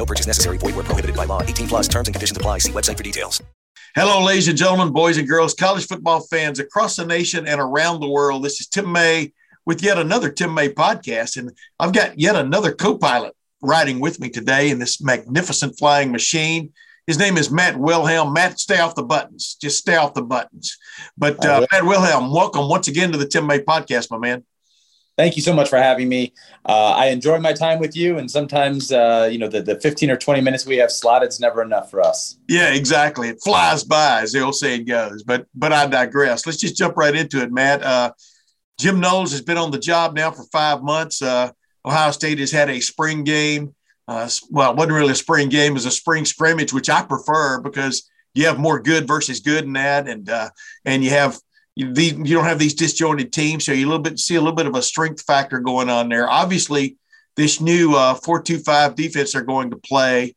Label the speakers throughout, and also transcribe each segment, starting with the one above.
Speaker 1: No purchase necessary. Void where prohibited by law. 18 plus terms and conditions apply. See website for details.
Speaker 2: Hello, ladies and gentlemen, boys and girls, college football fans across the nation and around the world. This is Tim May with yet another Tim May podcast. And I've got yet another co pilot riding with me today in this magnificent flying machine. His name is Matt Wilhelm. Matt, stay off the buttons. Just stay off the buttons. But uh, Matt Wilhelm, welcome once again to the Tim May podcast, my man.
Speaker 3: Thank you so much for having me. Uh, I enjoy my time with you, and sometimes, uh, you know, the, the 15 or 20 minutes we have slotted is never enough for us.
Speaker 2: Yeah, exactly. It flies by, as the old saying goes. But but I digress. Let's just jump right into it, Matt. Uh, Jim Knowles has been on the job now for five months. Uh, Ohio State has had a spring game. Uh, well, it wasn't really a spring game; it was a spring scrimmage, which I prefer because you have more good versus good in that, and uh, and you have you, you don't have these disjointed teams, so you a little bit see a little bit of a strength factor going on there. Obviously, this new uh, four-two-five defense they're going to play.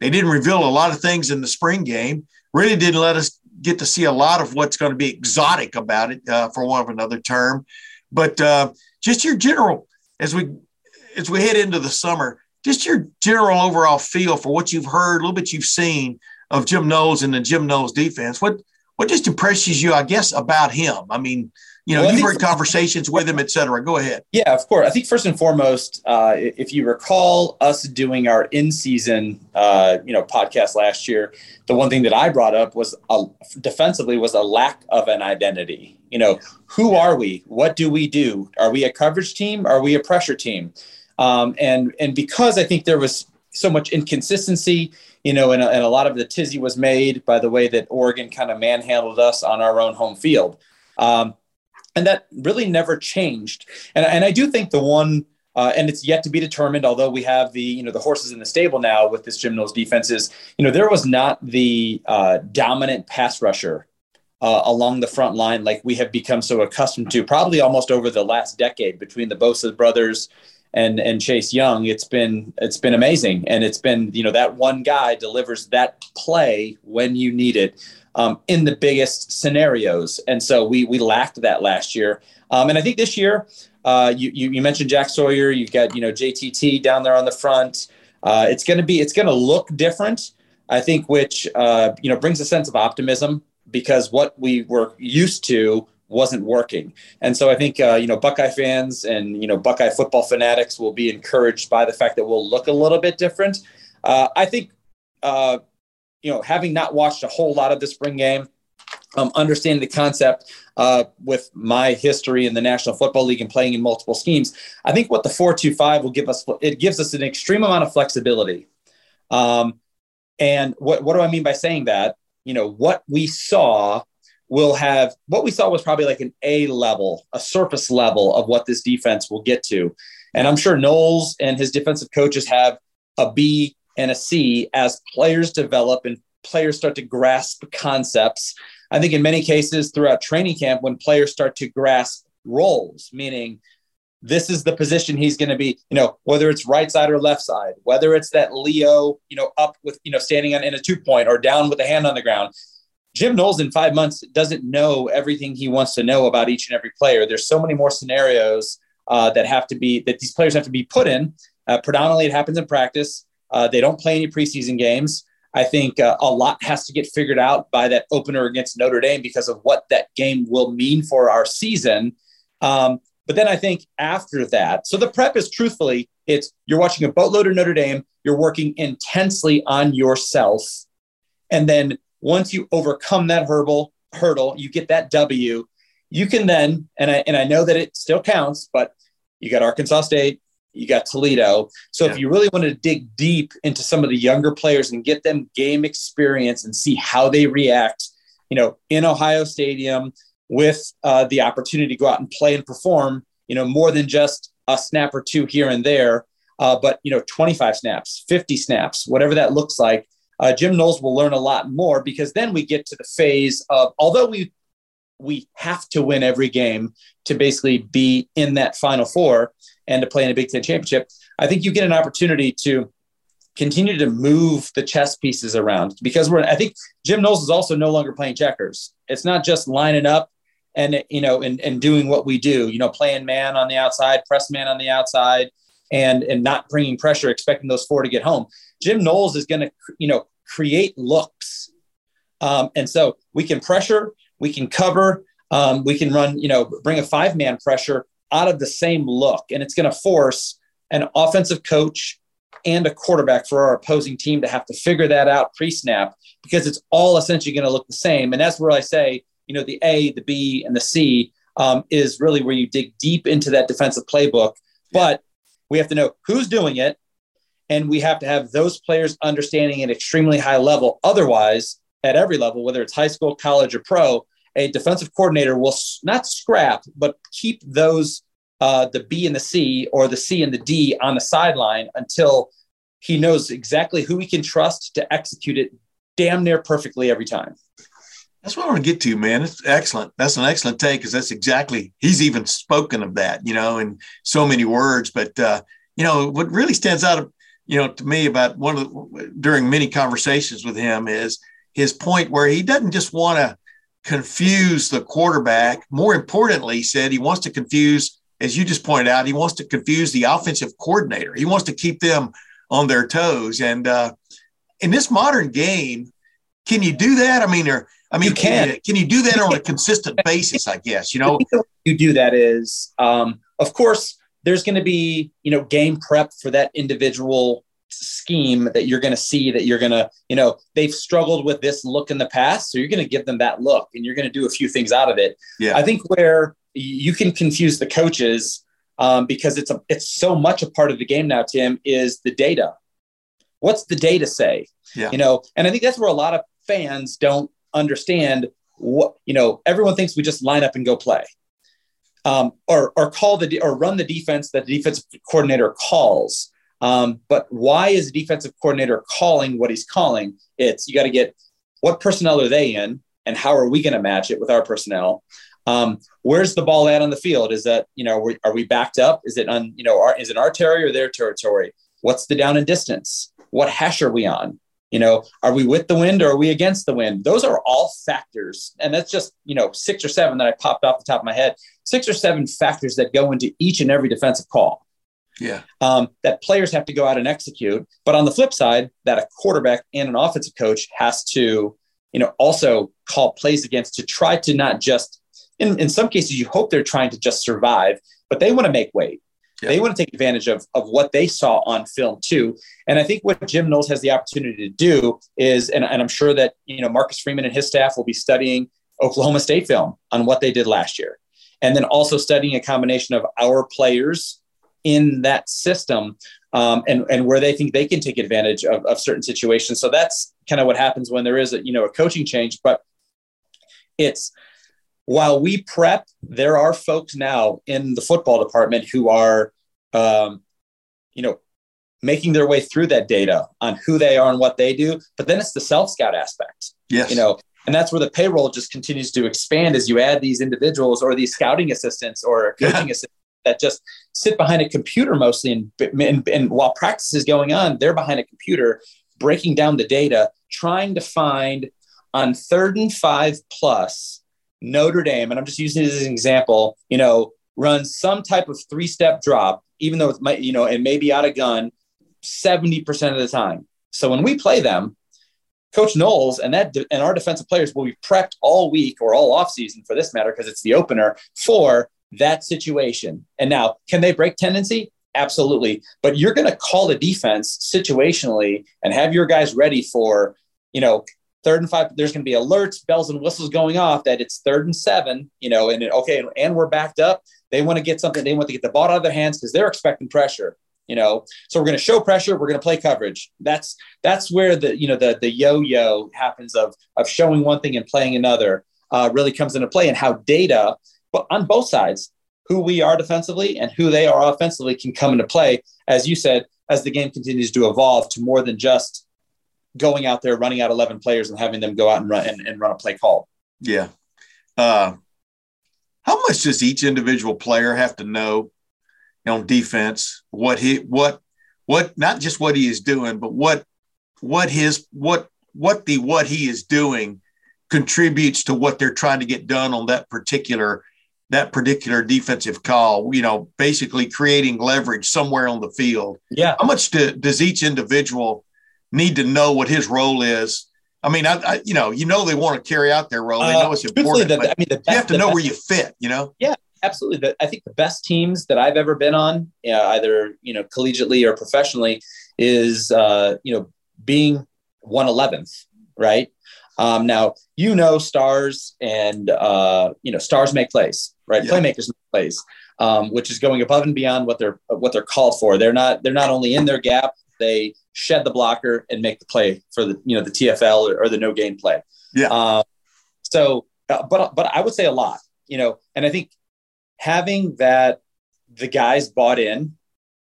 Speaker 2: They didn't reveal a lot of things in the spring game. Really didn't let us get to see a lot of what's going to be exotic about it, uh, for one of another term. But uh, just your general as we as we head into the summer, just your general overall feel for what you've heard, a little bit you've seen of Jim Knowles and the Jim Knowles defense. What what just impresses you, I guess, about him? I mean, you know, well, you've heard conversations with him, et cetera. Go ahead.
Speaker 3: Yeah, of course. I think first and foremost, uh, if you recall us doing our in-season, uh, you know, podcast last year, the one thing that I brought up was a, defensively was a lack of an identity. You know, who are we? What do we do? Are we a coverage team? Are we a pressure team? Um, and and because I think there was so much inconsistency you know, and, and a lot of the tizzy was made by the way that Oregon kind of manhandled us on our own home field. Um, and that really never changed. And, and I do think the one, uh, and it's yet to be determined, although we have the, you know, the horses in the stable now with this Jim Knowles defense is, you know, there was not the uh, dominant pass rusher uh, along the front line like we have become so accustomed to probably almost over the last decade between the Bosa brothers and and Chase Young, it's been it's been amazing, and it's been you know that one guy delivers that play when you need it um, in the biggest scenarios, and so we we lacked that last year, um, and I think this year, uh, you, you, you mentioned Jack Sawyer, you've got you know JTT down there on the front. Uh, it's going to be it's going to look different, I think, which uh, you know brings a sense of optimism because what we were used to wasn't working. And so I think uh, you know Buckeye fans and you know Buckeye football fanatics will be encouraged by the fact that we'll look a little bit different. Uh, I think uh, you know having not watched a whole lot of the spring game, um, understanding the concept uh, with my history in the National Football League and playing in multiple schemes, I think what the four two five will give us it gives us an extreme amount of flexibility. Um, and what what do I mean by saying that? You know what we saw will have what we saw was probably like an A level, a surface level of what this defense will get to. And I'm sure Knowles and his defensive coaches have a B and a C as players develop and players start to grasp concepts. I think in many cases throughout training camp, when players start to grasp roles, meaning this is the position he's going to be, you know, whether it's right side or left side, whether it's that Leo, you know, up with, you know, standing on in a two point or down with a hand on the ground Jim Knowles in five months doesn't know everything he wants to know about each and every player. There's so many more scenarios uh, that have to be that these players have to be put in. Uh, predominantly, it happens in practice. Uh, they don't play any preseason games. I think uh, a lot has to get figured out by that opener against Notre Dame because of what that game will mean for our season. Um, but then I think after that, so the prep is truthfully, it's you're watching a boatload of Notre Dame, you're working intensely on yourself, and then once you overcome that hurdle, hurdle, you get that W, you can then, and I, and I know that it still counts, but you got Arkansas State, you got Toledo. So yeah. if you really want to dig deep into some of the younger players and get them game experience and see how they react, you know, in Ohio Stadium with uh, the opportunity to go out and play and perform, you know, more than just a snap or two here and there, uh, but you know, 25 snaps, 50 snaps, whatever that looks like. Uh, Jim Knowles will learn a lot more because then we get to the phase of although we we have to win every game to basically be in that final four and to play in a Big Ten championship. I think you get an opportunity to continue to move the chess pieces around because we're. I think Jim Knowles is also no longer playing checkers. It's not just lining up and you know and, and doing what we do. You know, playing man on the outside, press man on the outside, and and not bringing pressure, expecting those four to get home. Jim Knowles is going to you know create looks, um, and so we can pressure, we can cover, um, we can run you know bring a five man pressure out of the same look, and it's going to force an offensive coach and a quarterback for our opposing team to have to figure that out pre-snap because it's all essentially going to look the same. And that's where I say, you know, the A, the B, and the C um, is really where you dig deep into that defensive playbook. But we have to know who's doing it, and we have to have those players understanding at extremely high level. Otherwise, at every level, whether it's high school, college, or pro, a defensive coordinator will not scrap, but keep those uh, the B and the C or the C and the D on the sideline until he knows exactly who he can trust to execute it damn near perfectly every time.
Speaker 2: That's what I want to get to, man. It's excellent. That's an excellent take because that's exactly he's even spoken of that, you know, in so many words. But uh, you know, what really stands out, you know, to me about one of the during many conversations with him is his point where he doesn't just want to confuse the quarterback. More importantly, he said he wants to confuse as you just pointed out, he wants to confuse the offensive coordinator. He wants to keep them on their toes. And uh, in this modern game, can you do that? I mean, or I mean,
Speaker 3: you can.
Speaker 2: Can you, can you do that on a consistent basis? I guess you know.
Speaker 3: You do that is, um, of course, there's going to be you know game prep for that individual scheme that you're going to see that you're going to you know they've struggled with this look in the past so you're going to give them that look and you're going to do a few things out of it
Speaker 2: yeah
Speaker 3: i think where you can confuse the coaches um, because it's a, it's so much a part of the game now. Tim is the data. What's the data say?
Speaker 2: Yeah.
Speaker 3: You know, and I think that's where a lot of fans don't understand what you know. Everyone thinks we just line up and go play, um, or or call the or run the defense that the defensive coordinator calls. Um, but why is the defensive coordinator calling what he's calling? It's you got to get what personnel are they in, and how are we going to match it with our personnel? Um, where's the ball at on the field? Is that you know are we backed up? Is it on you know our, is it our territory or their territory? What's the down and distance? What hash are we on? You know, are we with the wind or are we against the wind? Those are all factors, and that's just you know six or seven that I popped off the top of my head. Six or seven factors that go into each and every defensive call.
Speaker 2: Yeah.
Speaker 3: Um, that players have to go out and execute. But on the flip side, that a quarterback and an offensive coach has to, you know, also call plays against to try to not just in, in some cases, you hope they're trying to just survive, but they want to make weight. Yeah. They want to take advantage of, of what they saw on film too. And I think what Jim Knowles has the opportunity to do is, and, and I'm sure that, you know, Marcus Freeman and his staff will be studying Oklahoma State film on what they did last year. And then also studying a combination of our players in that system um, and, and where they think they can take advantage of, of certain situations. So that's kind of what happens when there is a, you know, a coaching change, but it's, while we prep, there are folks now in the football department who are, um, you know, making their way through that data on who they are and what they do. But then it's the self scout aspect.
Speaker 2: Yes.
Speaker 3: You know, and that's where the payroll just continues to expand as you add these individuals or these scouting assistants or coaching yeah. assistants that just sit behind a computer mostly. And, and, and while practice is going on, they're behind a computer breaking down the data, trying to find on third and five plus Notre Dame, and I'm just using it as an example, you know, runs some type of three step drop, even though it might, you know, it may be out of gun 70% of the time. So when we play them, Coach Knowles and that and our defensive players will be prepped all week or all off season for this matter because it's the opener for that situation. And now, can they break tendency? Absolutely. But you're going to call the defense situationally and have your guys ready for, you know, third and five, there's going to be alerts, bells and whistles going off that it's third and seven, you know, and okay, and we're backed up. They want to get something, they want to get the ball out of their hands because they're expecting pressure, you know. So we're going to show pressure, we're going to play coverage. That's that's where the you know the the yo-yo happens of of showing one thing and playing another uh, really comes into play, and how data, but on both sides, who we are defensively and who they are offensively can come into play, as you said, as the game continues to evolve to more than just going out there, running out 11 players and having them go out and run and, and run a play call.
Speaker 2: Yeah. Uh, how much does each individual player have to know on defense? What he, what, what, not just what he is doing, but what, what his, what, what the, what he is doing contributes to what they're trying to get done on that particular that particular defensive call, you know, basically creating leverage somewhere on the field.
Speaker 3: Yeah.
Speaker 2: How much do, does each individual need to know what his role is? I mean, I, I you know, you know, they want to carry out their role. They know it's uh, important. The, I mean, best, you have to know best, where you fit. You know.
Speaker 3: Yeah, absolutely. The, I think the best teams that I've ever been on, uh, either you know, collegiately or professionally, is uh, you know, being one eleventh, right? Um, now you know stars and uh, you know stars make plays, right? Yeah. Playmakers make plays, um, which is going above and beyond what they're what they're called for. They're not they're not only in their gap, they shed the blocker and make the play for the you know the TFL or, or the no gain play.
Speaker 2: Yeah. Um,
Speaker 3: so, uh, but but I would say a lot, you know, and I think having that the guys bought in,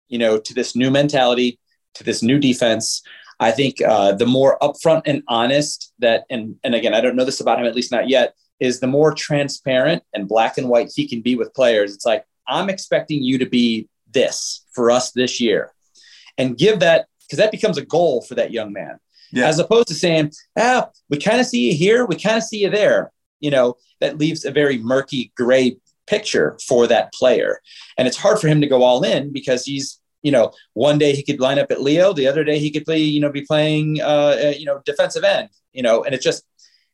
Speaker 3: you know, to this new mentality, to this new defense. I think uh, the more upfront and honest that, and and again, I don't know this about him, at least not yet, is the more transparent and black and white he can be with players. It's like I'm expecting you to be this for us this year, and give that because that becomes a goal for that young man, yeah. as opposed to saying, "Ah, we kind of see you here, we kind of see you there." You know, that leaves a very murky gray picture for that player, and it's hard for him to go all in because he's you know, one day he could line up at Leo, the other day he could play, you know, be playing, uh, uh, you know, defensive end, you know, and it's just,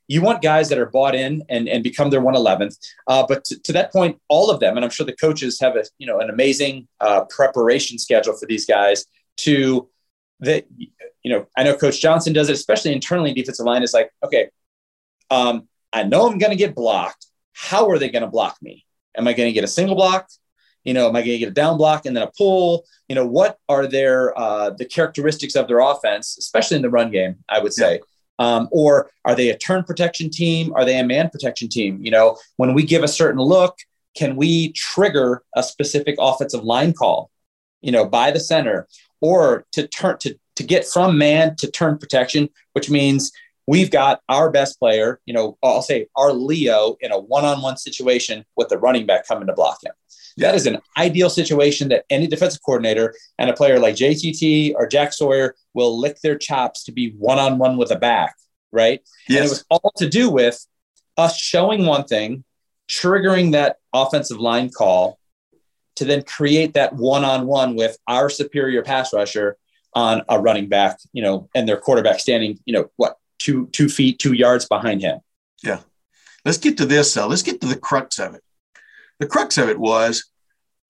Speaker 3: you want guys that are bought in and, and become their 111th. Uh, but to, to, that point, all of them, and I'm sure the coaches have a, you know, an amazing uh, preparation schedule for these guys to that, you know, I know coach Johnson does it, especially internally in defensive line is like, okay, um, I know I'm going to get blocked. How are they going to block me? Am I going to get a single block? You know, am I going to get a down block and then a pull? You know, what are their uh, the characteristics of their offense, especially in the run game? I would say. Yeah. Um, or are they a turn protection team? Are they a man protection team? You know, when we give a certain look, can we trigger a specific offensive line call? You know, by the center, or to turn to to get from man to turn protection, which means we've got our best player. You know, I'll say our Leo in a one-on-one situation with the running back coming to block him. That is an ideal situation that any defensive coordinator and a player like JTT or Jack Sawyer will lick their chops to be one on one with a back, right? Yes. And it was all to do with us showing one thing, triggering that offensive line call to then create that one on one with our superior pass rusher on a running back, you know, and their quarterback standing, you know, what, two, two feet, two yards behind him.
Speaker 2: Yeah. Let's get to this. Uh, let's get to the crux of it the crux of it was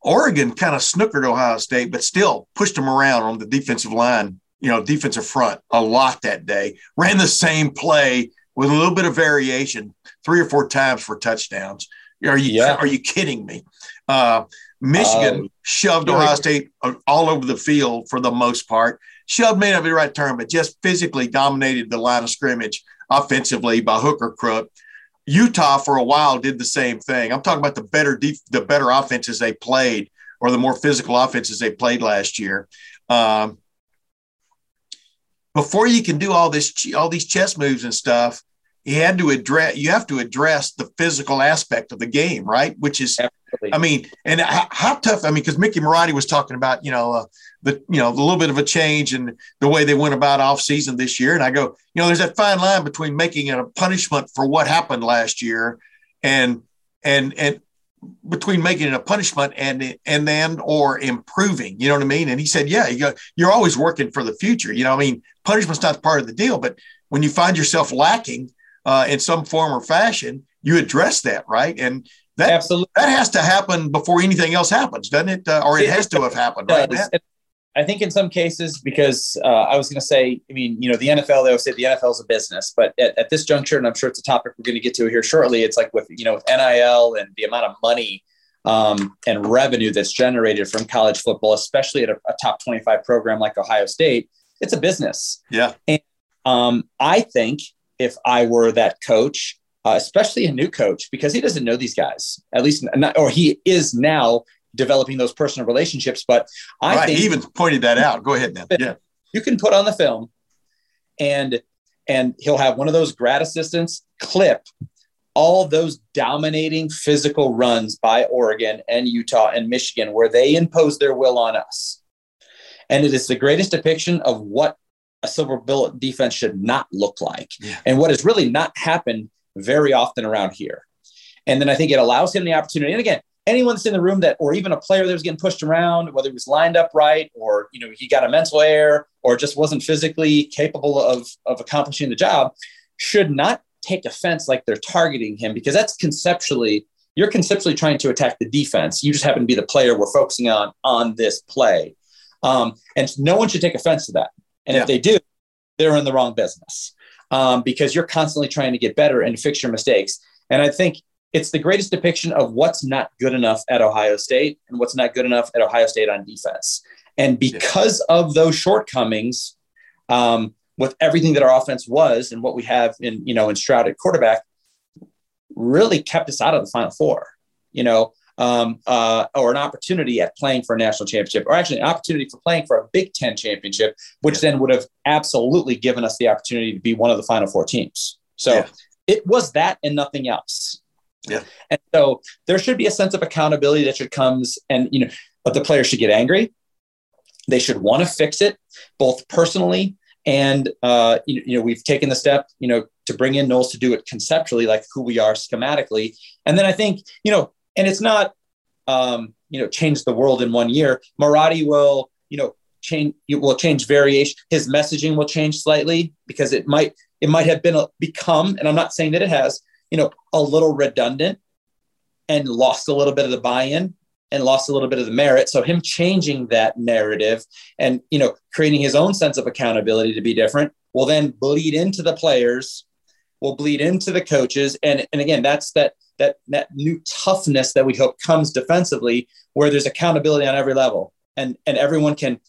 Speaker 2: Oregon kind of snookered Ohio State, but still pushed them around on the defensive line, you know, defensive front a lot that day. Ran the same play with a little bit of variation three or four times for touchdowns. Are you yeah. are you kidding me? Uh, Michigan um, shoved Ohio State all over the field for the most part. Shoved may not be the right term, but just physically dominated the line of scrimmage offensively by hook or crook. Utah for a while did the same thing. I'm talking about the better def- the better offenses they played or the more physical offenses they played last year. Um, before you can do all this all these chess moves and stuff, you had to address you have to address the physical aspect of the game, right? Which is, Absolutely. I mean, and how, how, tough? I mean, because Mickey Marotti was talking about you know uh, the you know the little bit of a change in the way they went about off season this year, and I go, you know, there's that fine line between making it a punishment for what happened last year, and and and between making it a punishment and and then or improving you know what i mean and he said yeah you go, you're always working for the future you know i mean punishment's not part of the deal but when you find yourself lacking uh, in some form or fashion, you address that, right? And that absolutely that has to happen before anything else happens, doesn't it? Uh, or it, it has to have happened, right?
Speaker 3: I think in some cases, because uh, I was going to say, I mean, you know, the NFL, they always say the NFL is a business, but at, at, this juncture, and I'm sure it's a topic we're going to get to here shortly, it's like with, you know, with NIL and the amount of money um, and revenue that's generated from college football, especially at a, a, top 25 program like Ohio State, it's a business.
Speaker 2: Yeah.
Speaker 3: And um, I think if I were that coach, uh, especially a new coach, because he doesn't know these guys, at least, not, or he is now developing those personal relationships. But I
Speaker 2: right,
Speaker 3: think
Speaker 2: he even pointed that out. Go ahead, then. Yeah,
Speaker 3: you can put on the film and and he'll have one of those grad assistants clip all those dominating physical runs by Oregon and Utah and Michigan where they impose their will on us. And it is the greatest depiction of what a silver bullet defense should not look like yeah. and what has really not happened very often around here. And then I think it allows him the opportunity. And again, anyone that's in the room that, or even a player that was getting pushed around, whether he was lined up right or, you know, he got a mental error or just wasn't physically capable of, of accomplishing the job, should not take offense like they're targeting him because that's conceptually you're conceptually trying to attack the defense. You just happen to be the player we're focusing on on this play, um, and no one should take offense to that. And yeah. if they do, they're in the wrong business um, because you're constantly trying to get better and fix your mistakes. And I think it's the greatest depiction of what's not good enough at Ohio State and what's not good enough at Ohio State on defense. And because yeah. of those shortcomings, um, with everything that our offense was and what we have in, you know, in Stroud at quarterback, really kept us out of the Final Four, you know, um, uh, or an opportunity at playing for a national championship, or actually an opportunity for playing for a Big Ten championship, which yeah. then would have absolutely given us the opportunity to be one of the Final Four teams. So yeah. it was that and nothing else.
Speaker 2: Yeah.
Speaker 3: And so there should be a sense of accountability that should comes and you know, but the players should get angry. They should want to fix it, both personally and uh, you, you, know, we've taken the step, you know, to bring in Knowles to do it conceptually, like who we are schematically. And then I think, you know, and it's not, um, you know, change the world in one year. Marotti will, you know, change. Will change variation. His messaging will change slightly because it might it might have been a, become, and I'm not saying that it has, you know, a little redundant and lost a little bit of the buy-in and lost a little bit of the merit. So him changing that narrative and you know creating his own sense of accountability to be different will then bleed into the players, will bleed into the coaches, and and again that's that that that new toughness that we hope comes defensively, where there's accountability on every level, and and everyone can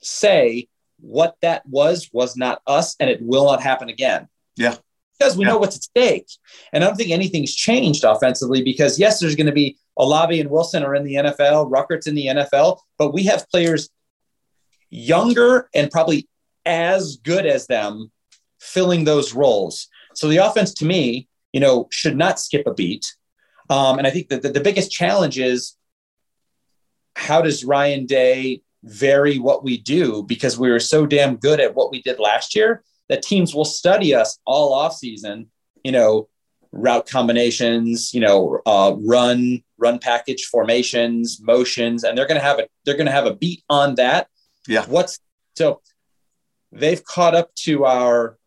Speaker 3: say what that was was not us, and it will not happen again.
Speaker 2: Yeah.
Speaker 3: Because we
Speaker 2: yeah.
Speaker 3: know what's at stake. And I don't think anything's changed offensively because, yes, there's going to be Olave and Wilson are in the NFL, Ruckert's in the NFL, but we have players younger and probably as good as them filling those roles. So the offense to me, you know, should not skip a beat. Um, and I think that the, the biggest challenge is how does Ryan Day vary what we do because we were so damn good at what we did last year that teams will study us all off season, you know, route combinations, you know, uh, run run package formations, motions, and they're going to have a they're going to have a beat on that.
Speaker 2: Yeah.
Speaker 3: What's so they've caught up to our,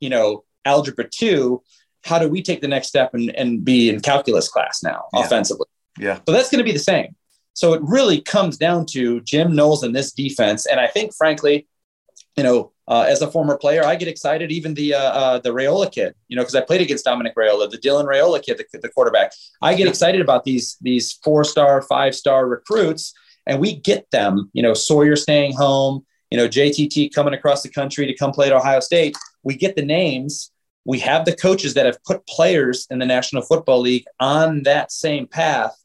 Speaker 3: you know, algebra two. How do we take the next step and, and be in calculus class now
Speaker 2: yeah.
Speaker 3: offensively?
Speaker 2: Yeah.
Speaker 3: So that's going to be the same. So it really comes down to Jim Knowles and this defense. And I think, frankly, you know, uh, as a former player, I get excited. Even the uh, uh, the Raiola kid, you know, because I played against Dominic Raiola, the Dylan Raiola kid, the, the quarterback. I get excited about these these four star, five star recruits, and we get them. You know, Sawyer staying home. You know, JTT coming across the country to come play at Ohio State. We get the names. We have the coaches that have put players in the National Football League on that same path,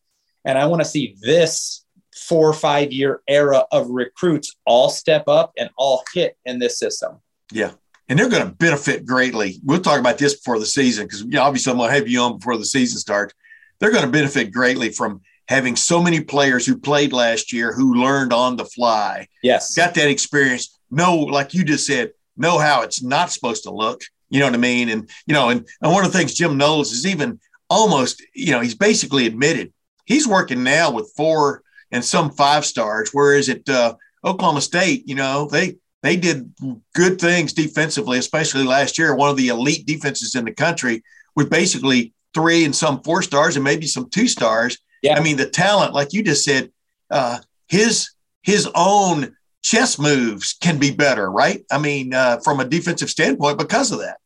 Speaker 3: and I want to see this four or five year era of recruits all step up and all hit in this system.
Speaker 2: Yeah. And they're going to benefit greatly. We'll talk about this before the season because you know, obviously I'm going to have you on before the season starts. They're going to benefit greatly from having so many players who played last year who learned on the fly.
Speaker 3: Yes.
Speaker 2: Got that experience. Know, like you just said, know how it's not supposed to look. You know what I mean? And, you know, and, and one of the things Jim Knowles is even almost, you know, he's basically admitted he's working now with four and some five stars. Whereas at uh, Oklahoma State, you know, they they did good things defensively, especially last year. One of the elite defenses in the country with basically three and some four stars and maybe some two stars. Yeah. I mean, the talent, like you just said, uh, his his own chess moves can be better, right? I mean, uh, from a defensive standpoint, because of that.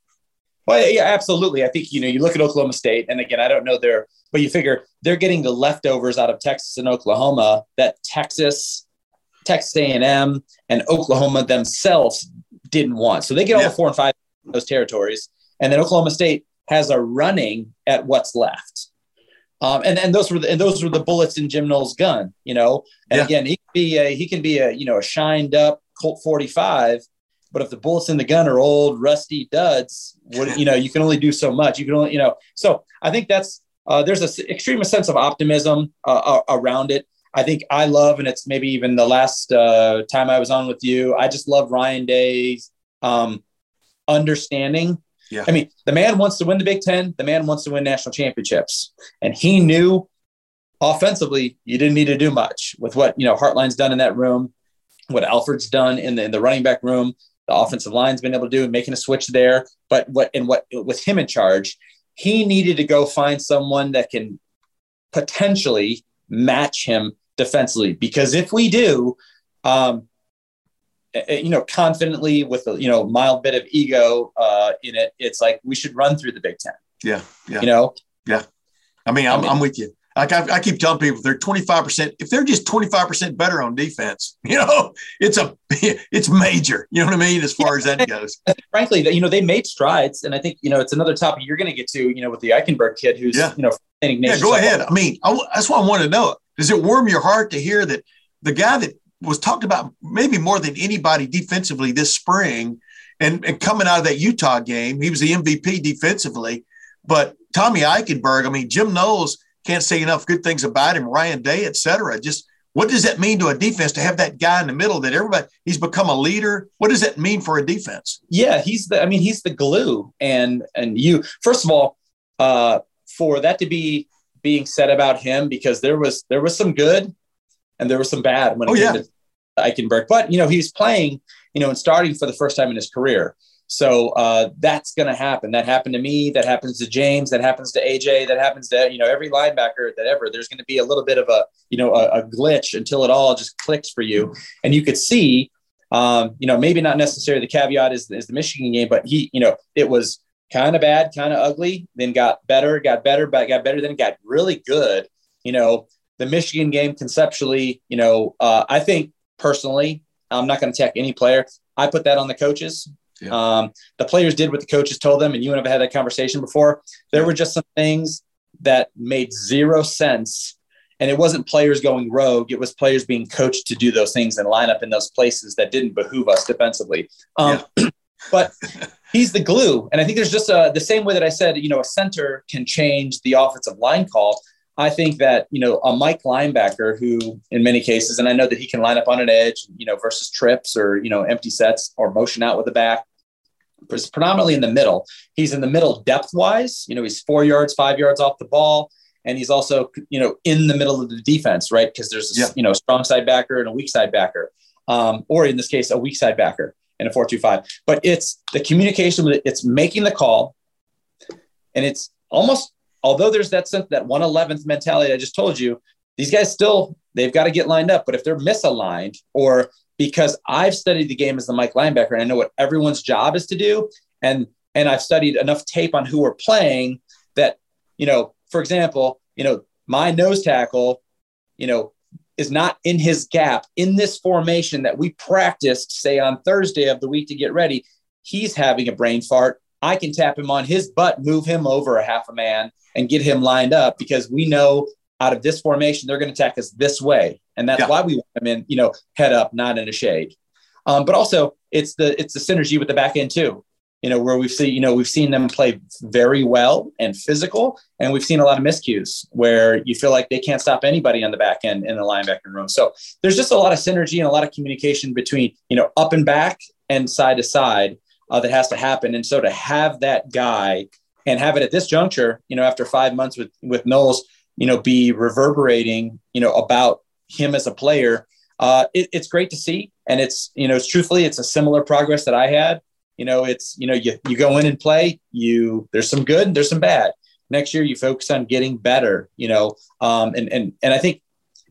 Speaker 3: Well, yeah, absolutely. I think you know you look at Oklahoma State, and again, I don't know their but you figure they're getting the leftovers out of Texas and Oklahoma that Texas, Texas A&M, and Oklahoma themselves didn't want. So they get all yeah. the four and five those territories, and then Oklahoma State has a running at what's left. Um, and and those were the, and those were the bullets in Jim Knowles' gun, you know. And yeah. again, he can be a, he can be a you know a shined up Colt 45, But if the bullets in the gun are old, rusty duds, what, you know, you can only do so much. You can only, you know, so I think that's, uh, there's an extreme sense of optimism uh, around it. I think I love, and it's maybe even the last uh, time I was on with you, I just love Ryan Day's um, understanding.
Speaker 2: Yeah.
Speaker 3: I mean, the man wants to win the Big Ten. The man wants to win national championships. And he knew offensively, you didn't need to do much with what, you know, Hartline's done in that room, what Alford's done in the, in the running back room, the offensive line's been able to do, making a switch there. But what, and what, with him in charge, he needed to go find someone that can potentially match him defensively. Because if we do, um, you know, confidently with a you know mild bit of ego uh, in it, it's like we should run through the Big Ten.
Speaker 2: Yeah, yeah.
Speaker 3: You know.
Speaker 2: Yeah. I mean, I'm, I mean, I'm with you. Like I, I, keep telling people, they're 25 percent. If they're just 25 percent better on defense, you know, it's a it's major. You know what I mean? As far as that goes.
Speaker 3: Frankly, you know, they made strides, and I think you know it's another topic you're going to get to. You know, with the Eichenberg kid, who's yeah. you know,
Speaker 2: yeah. Go ahead. I mean, I, that's what I want to know. Does it warm your heart to hear that the guy that was talked about maybe more than anybody defensively this spring, and, and coming out of that Utah game, he was the MVP defensively. But Tommy Eichenberg, I mean, Jim Knowles can't say enough good things about him, Ryan Day, et cetera. Just what does that mean to a defense to have that guy in the middle that everybody he's become a leader? What does that mean for a defense?
Speaker 3: Yeah, he's the I mean, he's the glue. And and you first of all, uh, for that to be being said about him because there was there was some good and there was some bad when it oh, came yeah. to Eichenberg. But you know, he's playing, you know, and starting for the first time in his career. So uh, that's going to happen. That happened to me. That happens to James. That happens to AJ. That happens to you know every linebacker that ever. There's going to be a little bit of a you know a, a, glitch until it all just clicks for you, and you could see, um, you know, maybe not necessarily the caveat is, is the Michigan game, but he, you know, it was kind of bad, kind of ugly, then got better, got better, but got better, then got really good. You know, the Michigan game conceptually, you know, uh, I think personally, I'm not going to attack any player. I put that on the coaches. Yeah. Um, the players did what the coaches told them, and you and I have had that conversation before. There yeah. were just some things that made zero sense. And it wasn't players going rogue, it was players being coached to do those things and line up in those places that didn't behoove us defensively. Um, yeah. but he's the glue. And I think there's just a, the same way that I said, you know, a center can change the offensive line call. I think that, you know, a Mike linebacker who in many cases, and I know that he can line up on an edge, you know, versus trips or, you know, empty sets or motion out with the back, is predominantly in the middle. He's in the middle depth wise, you know, he's four yards, five yards off the ball. And he's also, you know, in the middle of the defense, right? Because there's, a, yeah. you know, strong side backer and a weak side backer, um, or in this case, a weak side backer and a 425. But it's the communication it's making the call. And it's almost, although there's that sense, that 111th mentality I just told you, these guys still, they've got to get lined up. But if they're misaligned or because I've studied the game as the Mike linebacker and I know what everyone's job is to do. And, and I've studied enough tape on who we're playing that, you know, for example, you know, my nose tackle, you know, is not in his gap in this formation that we practiced, say on Thursday of the week to get ready, he's having a brain fart. I can tap him on his butt, move him over a half a man, and get him lined up because we know out of this formation they're going to attack us this way, and that's yeah. why we want him in, you know, head up, not in a shade. Um, but also, it's the it's the synergy with the back end too you know, where we've seen, you know, we've seen them play very well and physical, and we've seen a lot of miscues where you feel like they can't stop anybody on the back end in the linebacker room. So there's just a lot of synergy and a lot of communication between, you know, up and back and side to side uh, that has to happen. And so to have that guy and have it at this juncture, you know, after five months with with Knowles, you know, be reverberating, you know, about him as a player, uh, it, it's great to see. And it's, you know, it's truthfully, it's a similar progress that I had you know, it's, you know, you, you go in and play, you, there's some good, there's some bad. Next year, you focus on getting better, you know, um, and, and, and I think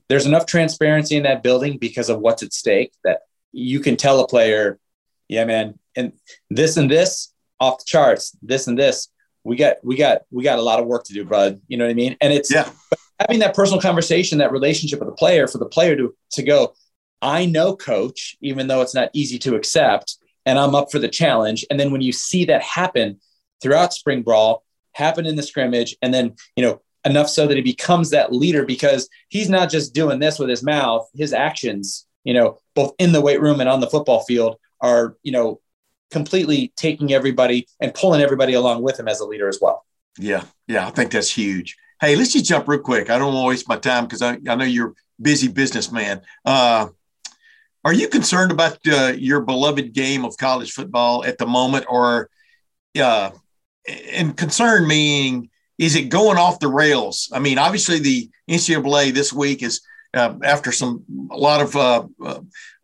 Speaker 3: there's enough transparency in that building because of what's at stake that you can tell a player, yeah, man, and this and this off the charts, this and this, we got, we got, we got a lot of work to do, bud. You know what I mean? And it's
Speaker 2: yeah.
Speaker 3: having that personal conversation, that relationship with the player for the player to, to go, I know coach, even though it's not easy to accept, and I'm up for the challenge. And then when you see that happen throughout spring brawl, happen in the scrimmage, and then, you know, enough so that he becomes that leader because he's not just doing this with his mouth, his actions, you know, both in the weight room and on the football field are, you know, completely taking everybody and pulling everybody along with him as a leader as well.
Speaker 2: Yeah, yeah, I think that's huge. Hey, let's just jump real quick. I don't want to waste my time because I, I know you're busy businessman. Uh, are you concerned about uh, your beloved game of college football at the moment, or uh, and concern meaning is it going off the rails? I mean, obviously the NCAA this week is uh, after some a lot of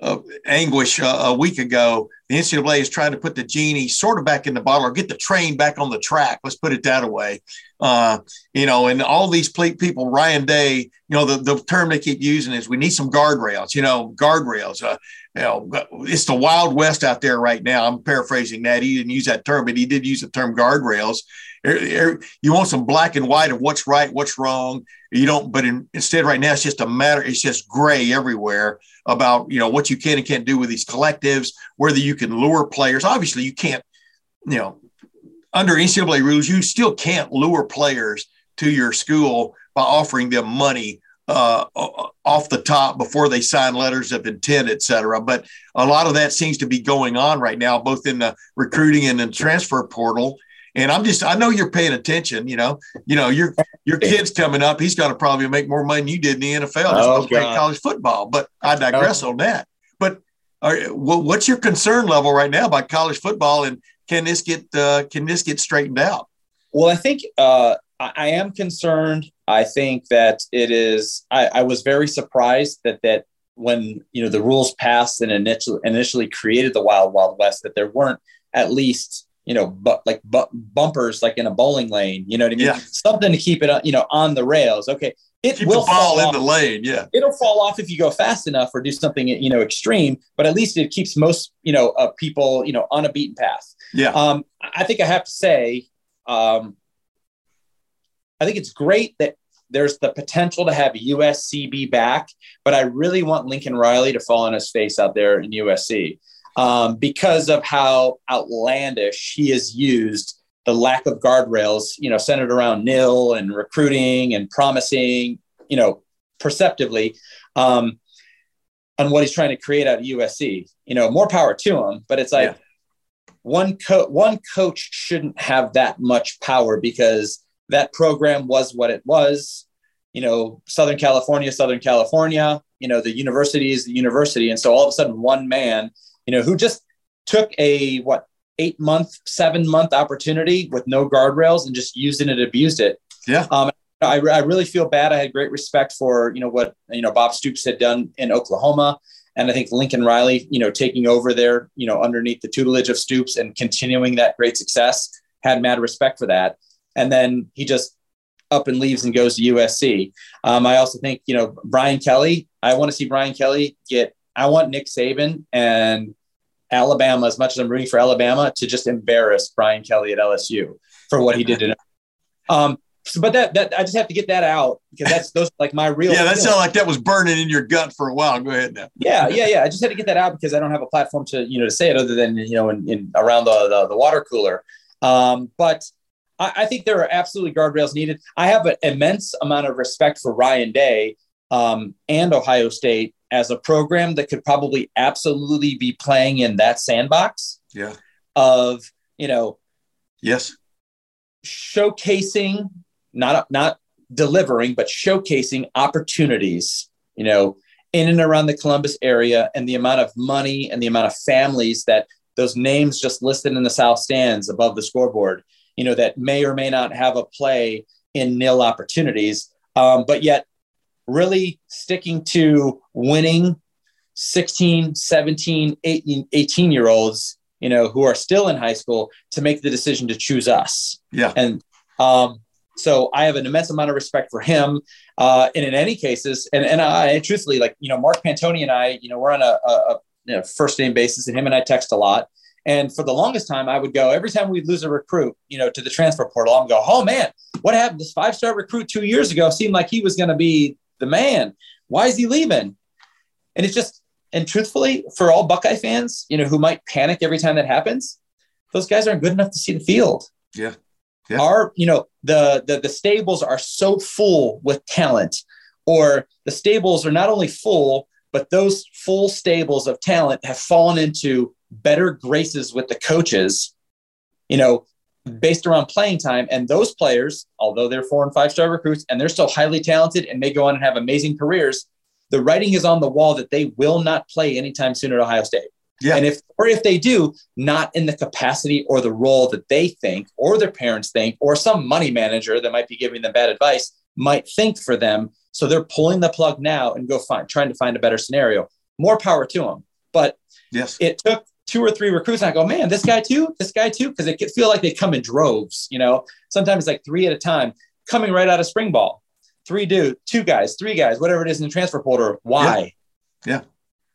Speaker 2: uh, uh, uh anguish uh, a week ago. The NCAA is trying to put the genie sort of back in the bottle or get the train back on the track. Let's put it that way. Uh, you know, and all these people, Ryan Day, you know, the, the term they keep using is we need some guardrails. You know, guardrails. you know, it's the wild west out there right now. I'm paraphrasing that. He didn't use that term, but he did use the term guardrails. You want some black and white of what's right, what's wrong. You don't, but in, instead, right now, it's just a matter. It's just gray everywhere about you know what you can and can't do with these collectives, whether you can lure players. Obviously, you can't. You know, under NCAA rules, you still can't lure players to your school by offering them money uh, off the top before they sign letters of intent, et cetera. But a lot of that seems to be going on right now, both in the recruiting and the transfer portal. And I'm just, I know you're paying attention. You know, you know your your kid's coming up. He's going to probably make more money than you did in the NFL just oh, college football. But I digress oh. on that. But are, what's your concern level right now about college football, and can this get uh, can this get straightened out?
Speaker 3: Well, I think uh, I am concerned. I think that it is. I, I was very surprised that that when you know the rules passed and initially initially created the Wild Wild West, that there weren't at least you know, but like bu- bumpers like in a bowling lane. You know what I mean? Yeah. Something to keep it, uh, you know, on the rails. Okay, it
Speaker 2: keep
Speaker 3: will fall
Speaker 2: in
Speaker 3: off.
Speaker 2: the lane. Yeah,
Speaker 3: it'll fall off if you go fast enough or do something you know extreme. But at least it keeps most you know uh, people you know on a beaten path.
Speaker 2: Yeah.
Speaker 3: Um, I think I have to say, um, I think it's great that there's the potential to have USC be back, but I really want Lincoln Riley to fall on his face out there in USC um, because of how outlandish he has used the lack of guardrails, you know, centered around nil and recruiting and promising, you know, perceptively um, on what he's trying to create out of USC. You know, more power to him, but it's like yeah. one co- one coach shouldn't have that much power because that program was what it was. You know, Southern California, Southern California. You know, the university is the university, and so all of a sudden, one man you know, who just took a what eight month, seven month opportunity with no guardrails and just used it and abused it.
Speaker 2: Yeah.
Speaker 3: Um, I, I really feel bad. I had great respect for you know what you know Bob Stoops had done in Oklahoma, and I think Lincoln Riley, you know, taking over there, you know, underneath the tutelage of Stoops and continuing that great success, had mad respect for that. And then he just up and leaves and goes to USC. Um, I also think you know Brian Kelly. I want to see Brian Kelly get I want Nick Saban and Alabama, as much as I'm rooting for Alabama, to just embarrass Brian Kelly at LSU for what he did to. Um, so, but that that I just have to get that out because that's those like my real.
Speaker 2: yeah, that sounded like that was burning in your gut for a while. Go ahead now.
Speaker 3: Yeah, yeah, yeah. I just had to get that out because I don't have a platform to you know to say it other than you know in, in around the, the, the water cooler. Um, but I, I, think there are absolutely guardrails needed. I have an immense amount of respect for Ryan Day um, and Ohio State as a program that could probably absolutely be playing in that sandbox.
Speaker 2: Yeah.
Speaker 3: Of, you know,
Speaker 2: yes.
Speaker 3: Showcasing, not not delivering, but showcasing opportunities, you know, in and around the Columbus area and the amount of money and the amount of families that those names just listed in the South stands above the scoreboard, you know, that may or may not have a play in nil opportunities. Um, but yet really sticking to winning 16, 17, 18, 18 year olds, you know, who are still in high school to make the decision to choose us.
Speaker 2: Yeah.
Speaker 3: And um, so I have an immense amount of respect for him. Uh, and in any cases, and, and I truthfully, like, you know, Mark Pantoni and I, you know, we're on a, a, a you know, first name basis and him and I text a lot. And for the longest time, I would go every time we'd lose a recruit, you know, to the transfer portal. I'm go, oh man, what happened? This five star recruit two years ago seemed like he was going to be the man. Why is he leaving? And it's just, and truthfully, for all Buckeye fans, you know, who might panic every time that happens, those guys aren't good enough to see the field.
Speaker 2: Yeah. yeah.
Speaker 3: Our, you know, the, the the stables are so full with talent, or the stables are not only full, but those full stables of talent have fallen into better graces with the coaches, you know, based around playing time. And those players, although they're four and five star recruits and they're still highly talented and may go on and have amazing careers, the writing is on the wall that they will not play anytime soon at Ohio State. Yeah. And if or if they do, not in the capacity or the role that they think or their parents think or some money manager that might be giving them bad advice might think for them. So they're pulling the plug now and go find trying to find a better scenario. More power to them. But
Speaker 2: yes,
Speaker 3: it took two or three recruits and I go, man, this guy too, this guy too, because it feel like they come in droves, you know, sometimes like three at a time coming right out of spring ball. Three dude, two guys, three guys, whatever it is in the transfer portal. Why?
Speaker 2: Yeah. yeah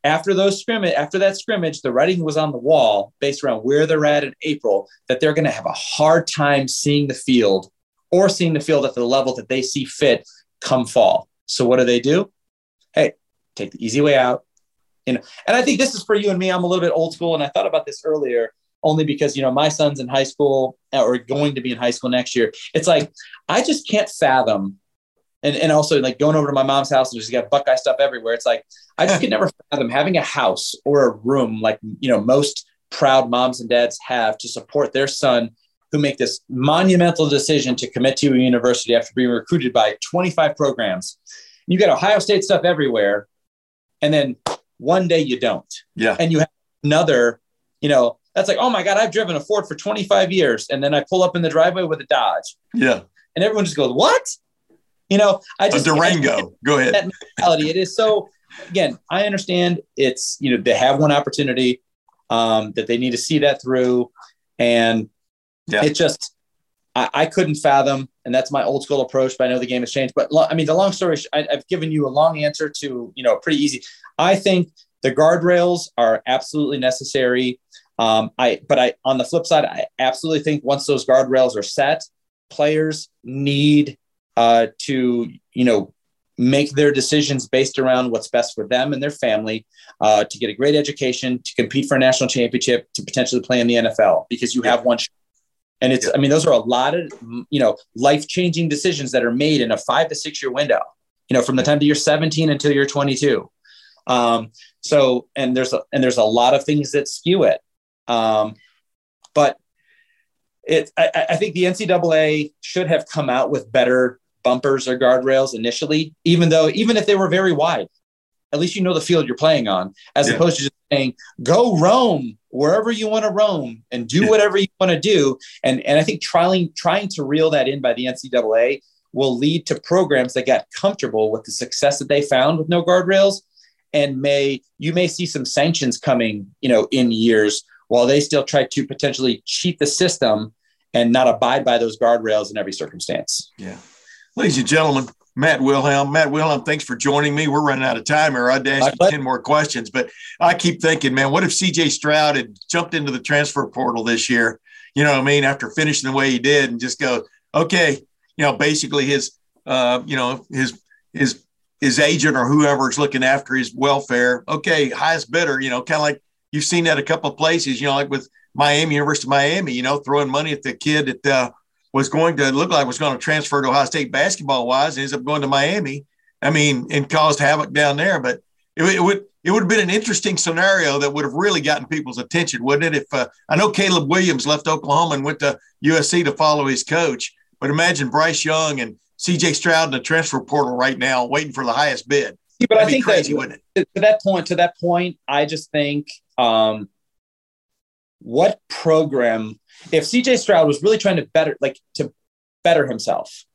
Speaker 3: after those scrimmage after that scrimmage the writing was on the wall based around where they're at in april that they're going to have a hard time seeing the field or seeing the field at the level that they see fit come fall so what do they do hey take the easy way out you know and i think this is for you and me i'm a little bit old school and i thought about this earlier only because you know my son's in high school uh, or going to be in high school next year it's like i just can't fathom and, and also like going over to my mom's house and just got Buckeye stuff everywhere. It's like I just could never fathom having a house or a room like you know most proud moms and dads have to support their son who make this monumental decision to commit to a university after being recruited by 25 programs. You got Ohio State stuff everywhere, and then one day you don't.
Speaker 2: Yeah.
Speaker 3: And you have another, you know, that's like, oh my God, I've driven a Ford for 25 years. And then I pull up in the driveway with a Dodge.
Speaker 2: Yeah.
Speaker 3: And everyone just goes, what? You know, I just
Speaker 2: a Durango. Go ahead.
Speaker 3: That mentality. It is so. Again, I understand it's you know they have one opportunity um, that they need to see that through, and yeah. it just I, I, couldn't fathom, and that's my old school approach. But I know the game has changed. But lo- I mean, the long story, I, I've given you a long answer to you know pretty easy. I think the guardrails are absolutely necessary. Um, I but I on the flip side, I absolutely think once those guardrails are set, players need uh, to you know make their decisions based around what's best for them and their family uh, to get a great education to compete for a national championship to potentially play in the nfl because you have one and it's i mean those are a lot of you know life changing decisions that are made in a five to six year window you know from the time that you're 17 until you're 22 um, so and there's a and there's a lot of things that skew it. Um, but it I, I think the ncaa should have come out with better bumpers or guardrails initially, even though even if they were very wide, at least you know the field you're playing on, as yeah. opposed to just saying, go roam wherever you want to roam and do whatever you want to do. And and I think trying trying to reel that in by the NCAA will lead to programs that got comfortable with the success that they found with no guardrails and may you may see some sanctions coming you know in years while they still try to potentially cheat the system and not abide by those guardrails in every circumstance.
Speaker 2: Yeah. Ladies and gentlemen, Matt Wilhelm. Matt Wilhelm, thanks for joining me. We're running out of time here. I'd ask you 10 more questions, but I keep thinking, man, what if CJ Stroud had jumped into the transfer portal this year? You know what I mean? After finishing the way he did and just go, okay, you know, basically his, uh, you know, his, his, his agent or whoever is looking after his welfare. Okay, highest bidder, you know, kind of like you've seen that a couple of places, you know, like with Miami, University of Miami, you know, throwing money at the kid at, uh, was going to look like was going to transfer to Ohio State basketball wise, and ends up going to Miami. I mean, and caused havoc down there. But it, it would it would have been an interesting scenario that would have really gotten people's attention, wouldn't it? If uh, I know Caleb Williams left Oklahoma and went to USC to follow his coach, but imagine Bryce Young and C.J. Stroud in the transfer portal right now, waiting for the highest bid.
Speaker 3: Yeah, but That'd I think crazy, that, to that point, to that point, I just think um, what program if CJ Stroud was really trying to better, like to better himself,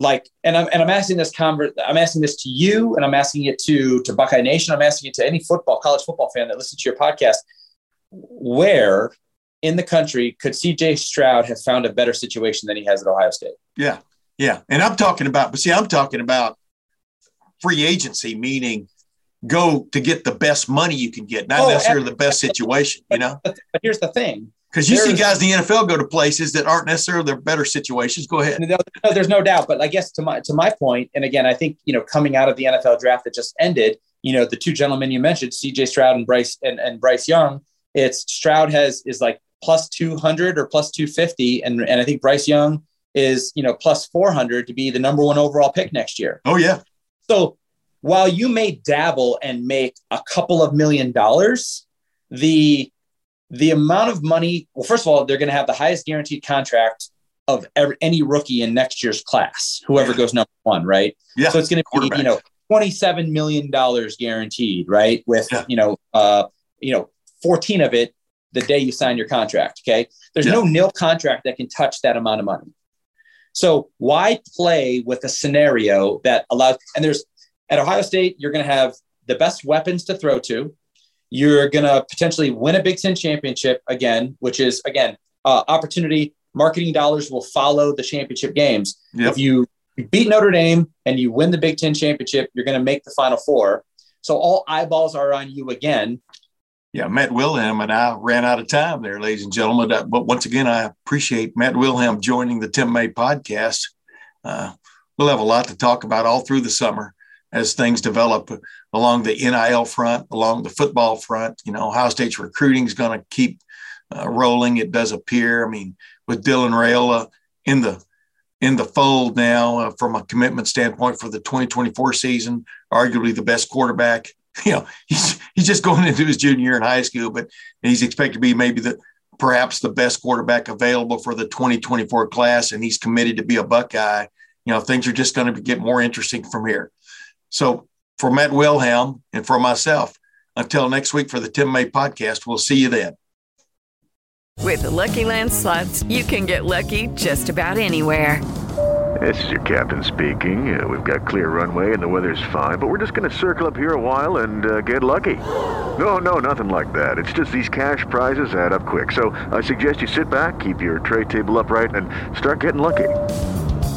Speaker 3: like, and I'm and I'm asking this convert, I'm asking this to you, and I'm asking it to to Buckeye Nation, I'm asking it to any football, college football fan that listens to your podcast. Where in the country could CJ Stroud have found a better situation than he has at Ohio State?
Speaker 2: Yeah, yeah, and I'm talking about, but see, I'm talking about free agency, meaning go to get the best money you can get, not oh, necessarily the best situation. You know,
Speaker 3: but here's the thing:
Speaker 2: because you see guys in the NFL go to places that aren't necessarily their better situations. Go ahead.
Speaker 3: No, no, there's no doubt. But I guess to my to my point, and again, I think you know, coming out of the NFL draft that just ended, you know, the two gentlemen you mentioned, C.J. Stroud and Bryce and, and Bryce Young, it's Stroud has is like plus two hundred or plus two fifty, and and I think Bryce Young is you know plus four hundred to be the number one overall pick next year.
Speaker 2: Oh yeah.
Speaker 3: So while you may dabble and make a couple of million dollars, the the amount of money, well, first of all, they're going to have the highest guaranteed contract of every, any rookie in next year's class, whoever goes number one, right?
Speaker 2: Yeah.
Speaker 3: So it's going to be, you know, $27 million guaranteed, right? With, yeah. you know, uh, you know, 14 of it the day you sign your contract. Okay. There's yeah. no nil contract that can touch that amount of money. So why play with a scenario that allows, and there's at Ohio State, you're going to have the best weapons to throw to. You're going to potentially win a Big Ten championship again, which is, again, uh, opportunity. Marketing dollars will follow the championship games. Yep. If you beat Notre Dame and you win the Big Ten championship, you're going to make the Final Four. So all eyeballs are on you again.
Speaker 2: Yeah, Matt Wilhelm and I ran out of time there, ladies and gentlemen. But once again, I appreciate Matt Wilhelm joining the Tim May podcast. Uh, we'll have a lot to talk about all through the summer as things develop along the NIL front, along the football front. You know, Ohio State's recruiting is going to keep uh, rolling. It does appear. I mean, with Dylan Raiola in the in the fold now uh, from a commitment standpoint for the 2024 season, arguably the best quarterback. You know, he's he's just going into his junior year in high school, but he's expected to be maybe the perhaps the best quarterback available for the 2024 class, and he's committed to be a Buckeye. You know, things are just going to get more interesting from here. So for Matt Wilhelm and for myself, until next week for the Tim May podcast, we'll see you then.
Speaker 4: With the Lucky Land slots, you can get lucky just about anywhere.
Speaker 5: This is your captain speaking. Uh, we've got clear runway and the weather's fine, but we're just going to circle up here a while and uh, get lucky. No, no, nothing like that. It's just these cash prizes add up quick. So I suggest you sit back, keep your tray table upright, and start getting lucky.